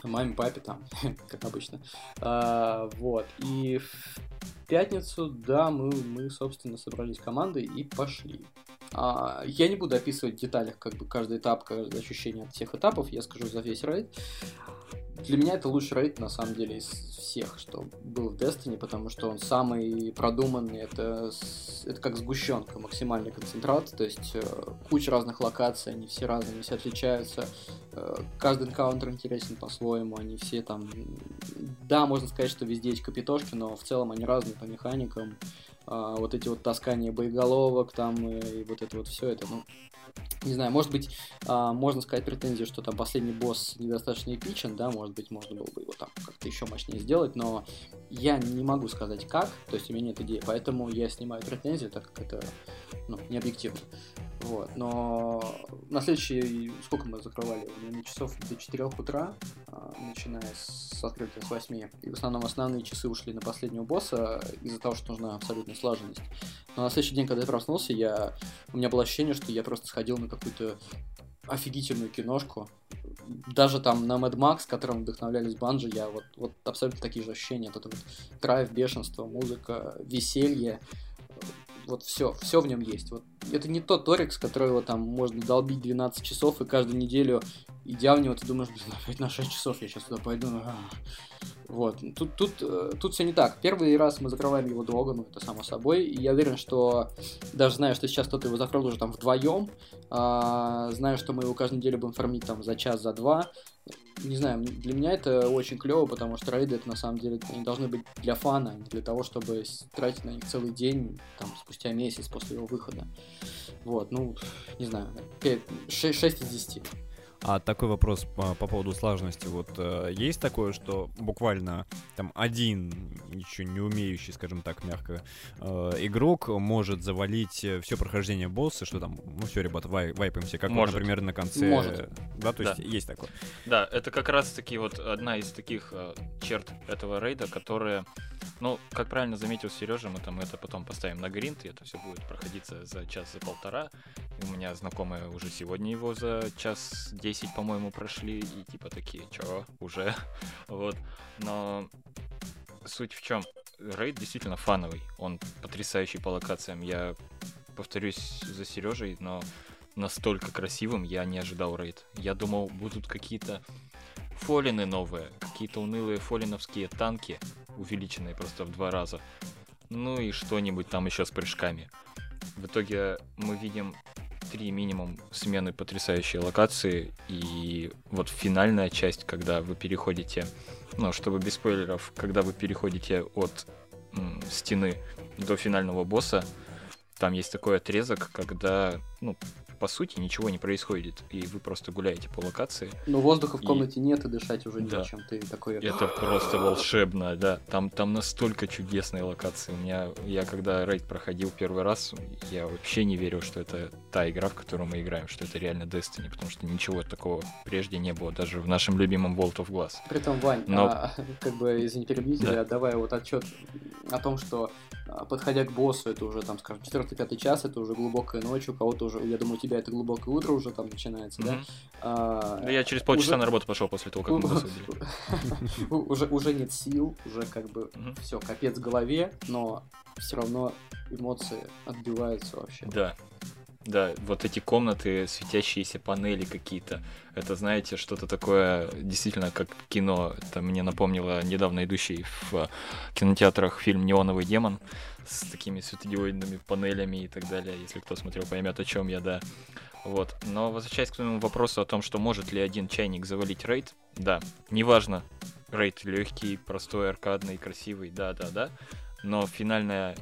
Speaker 3: Маме, папе там, как обычно. А, вот, и в пятницу, да, мы, мы, собственно, собрались командой и пошли. А, я не буду описывать в деталях как бы каждый этап, каждое ощущение от всех этапов, я скажу за весь рейд. Для меня это лучший рейд, на самом деле, из всех, что был в Destiny, потому что он самый продуманный, это, это как сгущенка, максимальный концентрат, то есть э, куча разных локаций, они все разные, все отличаются, э, каждый энкаунтер интересен по-своему, они все там... Да, можно сказать, что везде есть капитошки, но в целом они разные по механикам, а, вот эти вот таскания боеголовок там и, и вот это вот все это, ну, не знаю, может быть, а, можно сказать претензию, что там последний босс недостаточно эпичен, да, может быть, можно было бы его там как-то еще мощнее сделать, но я не могу сказать как, то есть у меня нет идеи, поэтому я снимаю претензию, так как это, ну, не объективно. Вот, но на следующий, сколько мы закрывали? Наверное, часов до 4 утра, а, начиная с открытия с 8. И в основном основные часы ушли на последнего босса из-за того, что нужна абсолютная слаженность. Но на следующий день, когда я проснулся, я... у меня было ощущение, что я просто сходил на какую-то офигительную киношку. Даже там на Mad Max, которым вдохновлялись Банжи, я вот, вот абсолютно такие же ощущения. Вот это вот драйв, бешенство, музыка, веселье вот все, все в нем есть. Вот это не тот Торикс, которого там можно долбить 12 часов и каждую неделю идя в него, ты думаешь, блин, опять на 6 часов я сейчас туда пойду. Вот. Тут, тут, э, тут все не так. Первый раз мы закрываем его долго, ну это само собой. И я уверен, что даже зная, что сейчас кто-то его закрыл уже там вдвоем, а, знаю, что мы его каждую неделю будем фармить там за час, за два. Не знаю, для меня это очень клево, потому что рейды это на самом деле они должны быть для фана, не для того, чтобы тратить на них целый день, там, спустя месяц после его выхода. Вот, ну, не знаю, 6, 6 из 10.
Speaker 1: А такой вопрос по, по поводу слаженности. Вот э, есть такое, что буквально там один, ничего не умеющий, скажем так, мягко, э, игрок может завалить э, все прохождение босса, что там, ну все, ребята, вай, вайпаемся, как может. Вот, например, на конце.
Speaker 3: Может.
Speaker 1: Да, то есть да. есть такое.
Speaker 2: Да, это как раз таки вот одна из таких э, черт этого рейда, которая, ну, как правильно заметил Сережа, мы там это потом поставим на гринт, и это все будет проходиться за час, за полтора. У меня знакомые уже сегодня его за час 10 10, по-моему, прошли, и типа такие, чё, уже? вот. Но суть в чем? Рейд действительно фановый, он потрясающий по локациям. Я повторюсь за Сережей, но настолько красивым я не ожидал рейд. Я думал, будут какие-то фолины новые, какие-то унылые фолиновские танки, увеличенные просто в два раза. Ну и что-нибудь там еще с прыжками. В итоге мы видим три минимум смены потрясающей локации, и вот финальная часть, когда вы переходите, ну, чтобы без спойлеров, когда вы переходите от м, стены до финального босса, там есть такой отрезок, когда, ну, по сути ничего не происходит, и вы просто гуляете по локации.
Speaker 3: Но воздуха в комнате нет, и дышать уже да. нечем. Ты такой...
Speaker 2: Это просто волшебно, да. Там, там настолько чудесные локации. У меня, я когда рейд проходил первый раз, я вообще не верил, что это та игра, в которую мы играем, что это реально Destiny, потому что ничего такого прежде не было, даже в нашем любимом World of Glass.
Speaker 3: Притом, Вань, Но... а, как бы, извини, перебью тебя, давай вот отчет о том, что подходя к боссу, это уже, там, скажем, 4-5 час, это уже глубокая ночь, у кого-то уже, я думаю, у тебя это глубокое утро уже там начинается, mm-hmm. да?
Speaker 2: А, да я через полчаса уже... на работу пошел после того, как мы босса
Speaker 3: уже, уже нет сил, уже как бы все, капец в голове, но все равно эмоции отбиваются вообще.
Speaker 2: Да, да, вот эти комнаты, светящиеся панели какие-то. Это, знаете, что-то такое действительно как кино. Это мне напомнило недавно идущий в кинотеатрах фильм «Неоновый демон» с такими светодиодными панелями и так далее. Если кто смотрел, поймет, о чем я, да. Вот. Но возвращаясь к своему вопросу о том, что может ли один чайник завалить рейд, да, неважно, рейд легкий, простой, аркадный, красивый, да-да-да, но финальная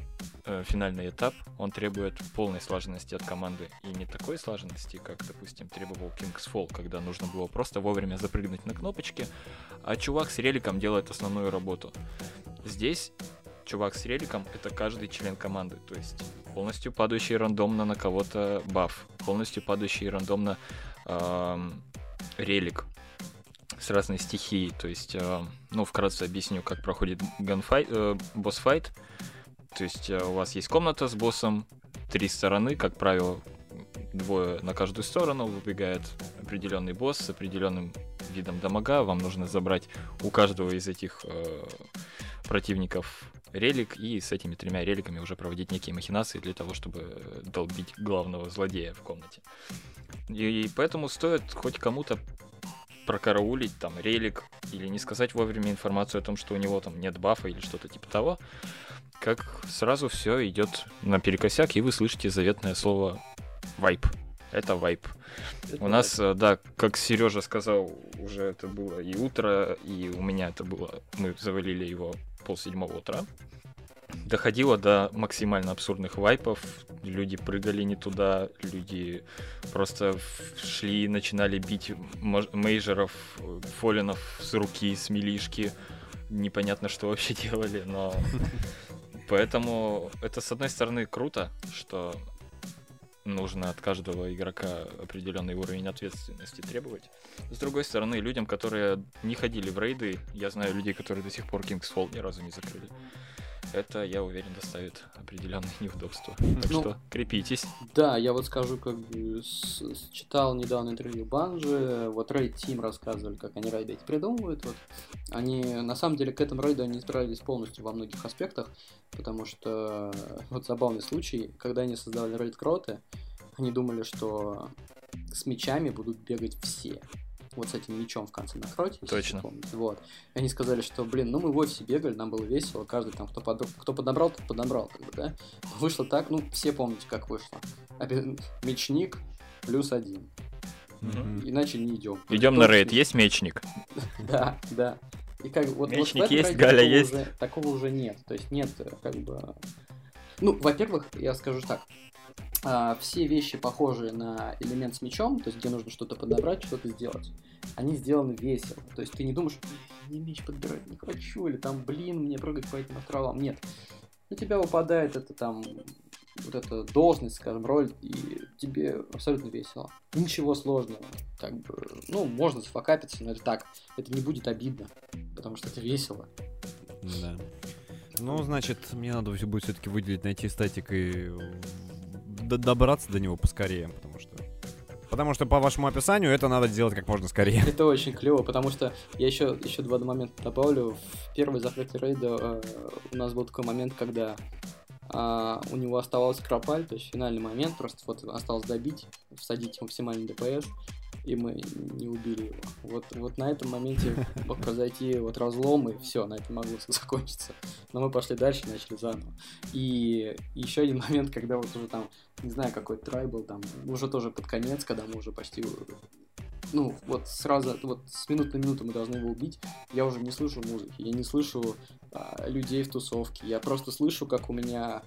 Speaker 2: э, финальный этап, он требует полной слаженности от команды. И не такой слаженности, как, допустим, требовал King's Fall, когда нужно было просто вовремя запрыгнуть на кнопочки, а чувак с реликом делает основную работу. Здесь чувак с реликом — это каждый член команды, то есть полностью падающий рандомно на кого-то баф, полностью падающий рандомно эм, релик с разной стихией, то есть, э, ну, вкратце объясню, как проходит ганфайт, э, босс-файт, то есть э, у вас есть комната с боссом, три стороны, как правило, двое на каждую сторону, выбегает определенный босс с определенным видом дамага, вам нужно забрать у каждого из этих э, противников релик и с этими тремя реликами уже проводить некие махинации для того, чтобы долбить главного злодея в комнате. И, и поэтому стоит хоть кому-то прокараулить там релик или не сказать вовремя информацию о том, что у него там нет бафа или что-то типа того, как сразу все идет наперекосяк, и вы слышите заветное слово вайп. Это вайп.
Speaker 3: Это
Speaker 2: У нас, э, да, как Сережа сказал, уже это было и утро, и у меня это было, мы завалили его полседьмого утра. Доходило до максимально абсурдных вайпов. Люди прыгали не туда, люди просто шли и начинали бить мейджеров, фолинов с руки, с милишки. Непонятно, что вообще делали, но... Поэтому это, с одной стороны, круто, что нужно от каждого игрока определенный уровень ответственности требовать. С другой стороны, людям, которые не ходили в рейды, я знаю людей, которые до сих пор King's Fall ни разу не закрыли. Это, я уверен, доставит определенные неудобства. Так
Speaker 3: Ну,
Speaker 2: что крепитесь.
Speaker 3: Да, я вот скажу, как читал недавно интервью Банжи, вот Рейд Тим рассказывали, как они рейды эти придумывают. Вот. Они, на самом деле, к этому рейду они справились полностью во многих аспектах, потому что, вот забавный случай, когда они создавали рейд Кроты, они думали, что с мечами будут бегать все. Вот с этим мечом в конце на кроте. если
Speaker 2: Точно.
Speaker 3: помните. Вот. И они сказали, что, блин, ну мы в офисе бегали, нам было весело, каждый там, кто, под... кто поднабрал, тот поднабрал, как бы, да. Вышло так, ну, все помните, как вышло. Мечник плюс один.
Speaker 1: Мгм.
Speaker 3: Иначе не идем.
Speaker 2: Идем на рейд. Есть мечник?
Speaker 3: Да, да. И как вот, вот
Speaker 2: Мечник
Speaker 3: этом
Speaker 2: есть, Галя
Speaker 3: такого
Speaker 2: есть?
Speaker 3: Уже, такого уже нет. То есть нет, э, как бы. Ну, во-первых, я скажу так. А, все вещи, похожие на элемент с мечом, то есть где нужно что-то подобрать, что-то сделать, они сделаны весело. То есть ты не думаешь, «Блин, мне меч подбирать не хочу, или там, блин, мне прыгать по этим островам. Нет. У тебя выпадает это там вот эта должность, скажем, роль, и тебе абсолютно весело. Ничего сложного. Как бы, ну, можно зафакапиться, но это так. Это не будет обидно, потому что это весело.
Speaker 1: Да. Ну, значит, мне надо будет все-таки выделить, найти статик и добраться до него поскорее, потому что... Потому что по вашему описанию это надо делать как можно скорее.
Speaker 3: Это очень клево, потому что я еще, еще два момента добавлю. В первой закрытой рейда э, у нас был такой момент, когда а, у него оставался кропаль, то есть финальный момент, просто вот осталось добить, всадить максимальный ДПС, и мы не убили его. Вот, вот на этом моменте мог произойти вот разлом, и все, на этом могло все закончиться. Но мы пошли дальше, начали заново. И еще один момент, когда вот уже там, не знаю, какой трай был там, уже тоже под конец, когда мы уже почти ну, вот сразу, вот с минуты на минуту мы должны его убить, я уже не слышу музыки, я не слышу а, людей в тусовке, я просто слышу, как у меня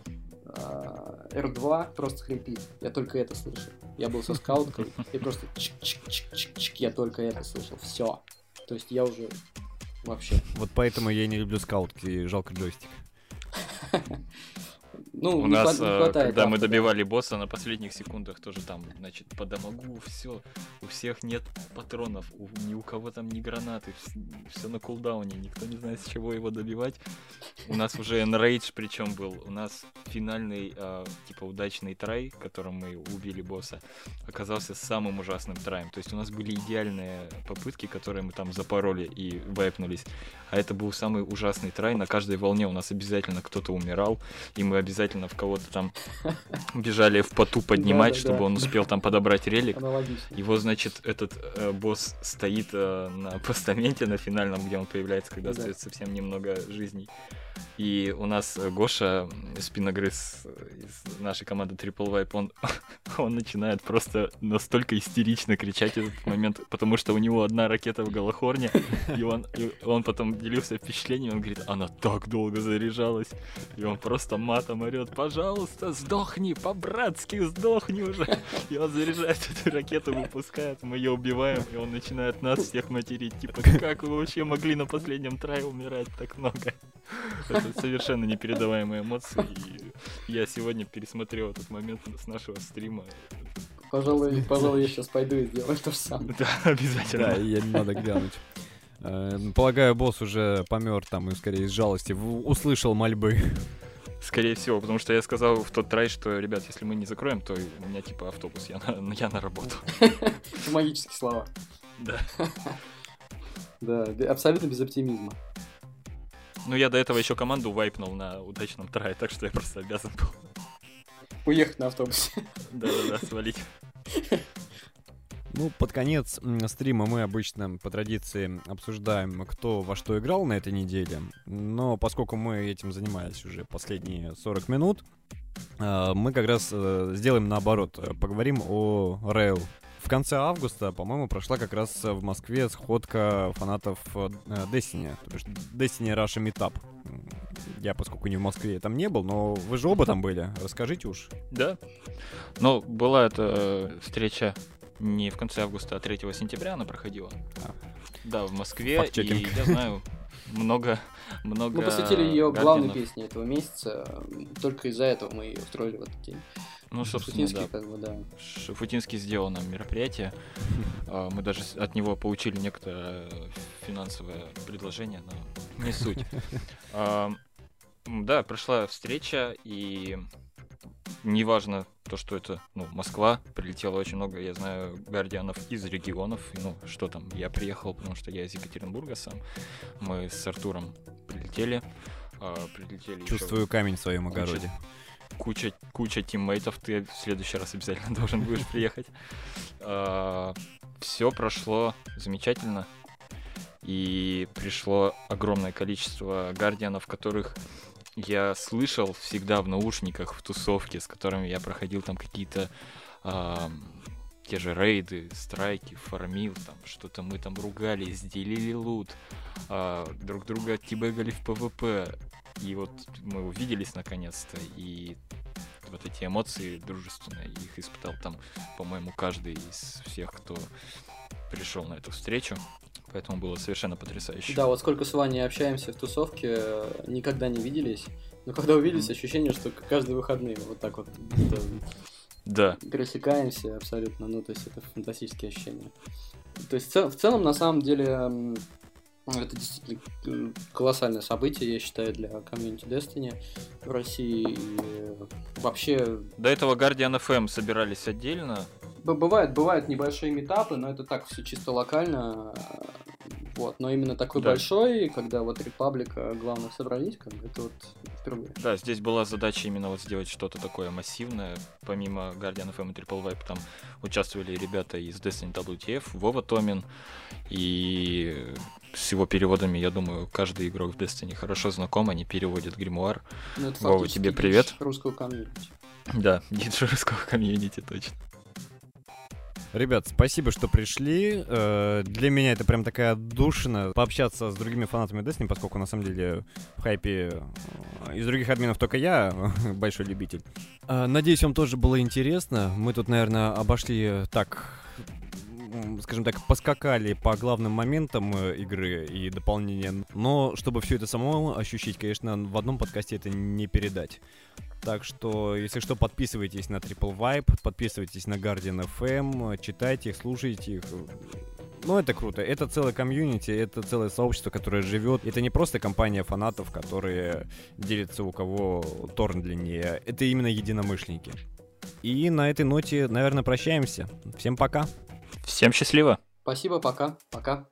Speaker 3: R2 просто хрипит, я только это слышу. Я был со скауткой, и просто чик-чик-чик-чик, я только это слышал, все. То есть я уже вообще...
Speaker 1: Вот поэтому я не люблю скаутки, жалко джойстик.
Speaker 3: Ну,
Speaker 2: У
Speaker 3: не
Speaker 2: нас,
Speaker 3: хва- не
Speaker 2: э,
Speaker 3: хватает
Speaker 2: когда мы
Speaker 3: авто, да.
Speaker 2: добивали босса на последних секундах, тоже там, значит, по дамагу, все, у всех нет патронов, у- ни у кого там ни гранаты, все на кулдауне, никто не знает, с чего его добивать. У нас уже enrage причем был, у нас финальный, э, типа, удачный трай, которым мы убили босса, оказался самым ужасным траем. То есть у нас были идеальные попытки, которые мы там запороли и вайпнулись, а это был самый ужасный трай. На каждой волне у нас обязательно кто-то умирал, и мы обязательно в кого-то там бежали в поту поднимать, чтобы он успел там подобрать релик. Его, значит, этот э, босс стоит э, на постаменте на финальном, где он появляется, когда
Speaker 3: Да.
Speaker 2: остается совсем немного жизней. И у нас э, Гоша, спиногрыз из нашей команды Triple Wipe, он, он начинает просто настолько истерично кричать этот момент, потому что у него одна ракета в Голохорне, и он, и он потом делился впечатлением, он говорит, она так долго заряжалась, и он просто матом орет, пожалуйста, сдохни, по-братски сдохни уже. И он заряжает эту ракету, выпускает, мы ее убиваем, и он начинает нас всех материть, типа, как вы вообще могли на последнем трае умирать так много? Это совершенно непередаваемые эмоции. И я сегодня пересмотрел этот момент с нашего стрима.
Speaker 3: Пожалуй, пожалуй, я сейчас пойду и сделаю то же самое.
Speaker 2: Да, обязательно.
Speaker 1: Да, и надо глянуть. Э, Полагаю, босс уже помер там и скорее из жалости услышал мольбы.
Speaker 2: Скорее всего, потому что я сказал в тот трай, что, ребят, если мы не закроем, то у меня типа автобус, я на, я на работу.
Speaker 3: Магические слова.
Speaker 2: Да.
Speaker 3: Да, абсолютно без оптимизма.
Speaker 2: Ну, я до этого еще команду вайпнул на удачном трае, так что я просто обязан был.
Speaker 3: Уехать на автобусе.
Speaker 2: Да-да-да, свалить.
Speaker 1: Ну, под конец стрима мы обычно по традиции обсуждаем, кто во что играл на этой неделе. Но поскольку мы этим занимались уже последние 40 минут, э, мы как раз э, сделаем наоборот. Поговорим о Rail. В конце августа, по-моему, прошла как раз в Москве сходка фанатов э, Destiny. То есть Destiny Russia Meetup. Я, поскольку не в Москве, там не был, но вы же оба там были. Расскажите уж.
Speaker 2: Да. Но была эта э, встреча не в конце августа, а 3 сентября она проходила.
Speaker 1: А.
Speaker 2: Да, в Москве. И я знаю много, много
Speaker 3: Мы посвятили ее главной
Speaker 2: гардианов.
Speaker 3: песне этого месяца. Только из-за этого мы ее устроили в этот день.
Speaker 2: Ну, собственно,
Speaker 3: Шуфутинский,
Speaker 2: да.
Speaker 3: как бы, да.
Speaker 2: Шафутинский сделал нам мероприятие. А, Мы даже от него получили некоторое финансовое предложение, но не суть. А, Да, прошла встреча, и неважно то, что это ну, Москва, прилетело очень много, я знаю, гардианов из регионов. Ну, что там, я приехал, потому что я из Екатеринбурга сам. Мы с Артуром прилетели. а, Прилетели
Speaker 1: Чувствую камень в своем огороде.
Speaker 2: Куча, куча тиммейтов, ты в следующий раз обязательно должен будешь приехать. Все прошло замечательно. И пришло огромное количество guardian ов, которых я слышал всегда в наушниках, в тусовке, с которыми я проходил там какие-то а, те же рейды, страйки, фармил, там что-то мы там ругались, делили лут, а, друг друга teabag али в ПВП. И вот мы увиделись наконец-то, и вот эти эмоции дружественные, их испытал там, по-моему, каждый из всех, кто пришел на эту встречу. Поэтому было совершенно потрясающе.
Speaker 3: Да, вот сколько с Ваней общаемся в тусовке, никогда не виделись. Но когда увиделись,
Speaker 2: Мгм.
Speaker 3: ощущение, что каждые выходные вот так вот
Speaker 2: Да,
Speaker 3: пересекаемся абсолютно. Ну, то есть это фантастические ощущения. То есть в цел- в целом, на самом деле, это действительно колоссальное событие, я считаю, для комьюнити Destiny в России. И э, вообще
Speaker 2: до этого Guardian FM собирались отдельно.
Speaker 3: Б- Бывают, бывают небольшие метапы, но это так все чисто локально. Вот, но именно такой
Speaker 2: Да.
Speaker 3: большой, когда вот Репаблика главных собрались, как бы это вот впервые.
Speaker 2: Да, здесь была задача именно вот сделать что-то такое массивное. Помимо Guardian FM и Triple Vibe там участвовали ребята из Destiny WTF, Вова Томин. И с его переводами, я думаю, каждый игрок в Destiny хорошо знаком, они переводят гримуар.
Speaker 3: Ну, это
Speaker 2: Вова, тебе привет.
Speaker 3: Русского комьюнити.
Speaker 2: Да, диджей русского комьюнити, точно.
Speaker 1: Ребят, спасибо, что пришли. Э, Для меня это прям такая отдушина пообщаться с другими фанатами Destiny, поскольку на самом деле в хайпе э, из других админов только я большой любитель. Э, Надеюсь, вам тоже было интересно. Мы тут, наверное, обошли так скажем так, поскакали по главным моментам э, игры и дополнения, но чтобы все это самому ощущить, конечно, в одном подкасте это не передать. Так что, если что, подписывайтесь на Triple Vibe, подписывайтесь на Guardian FM, читайте их, слушайте их. Ну, это круто. Это целое комьюнити, это целое сообщество, которое живет. Это не просто компания фанатов, которые делятся у кого торн длиннее. Это именно единомышленники. И на этой ноте, наверное, прощаемся. Всем пока.
Speaker 2: Всем счастливо!
Speaker 3: Спасибо, пока, пока.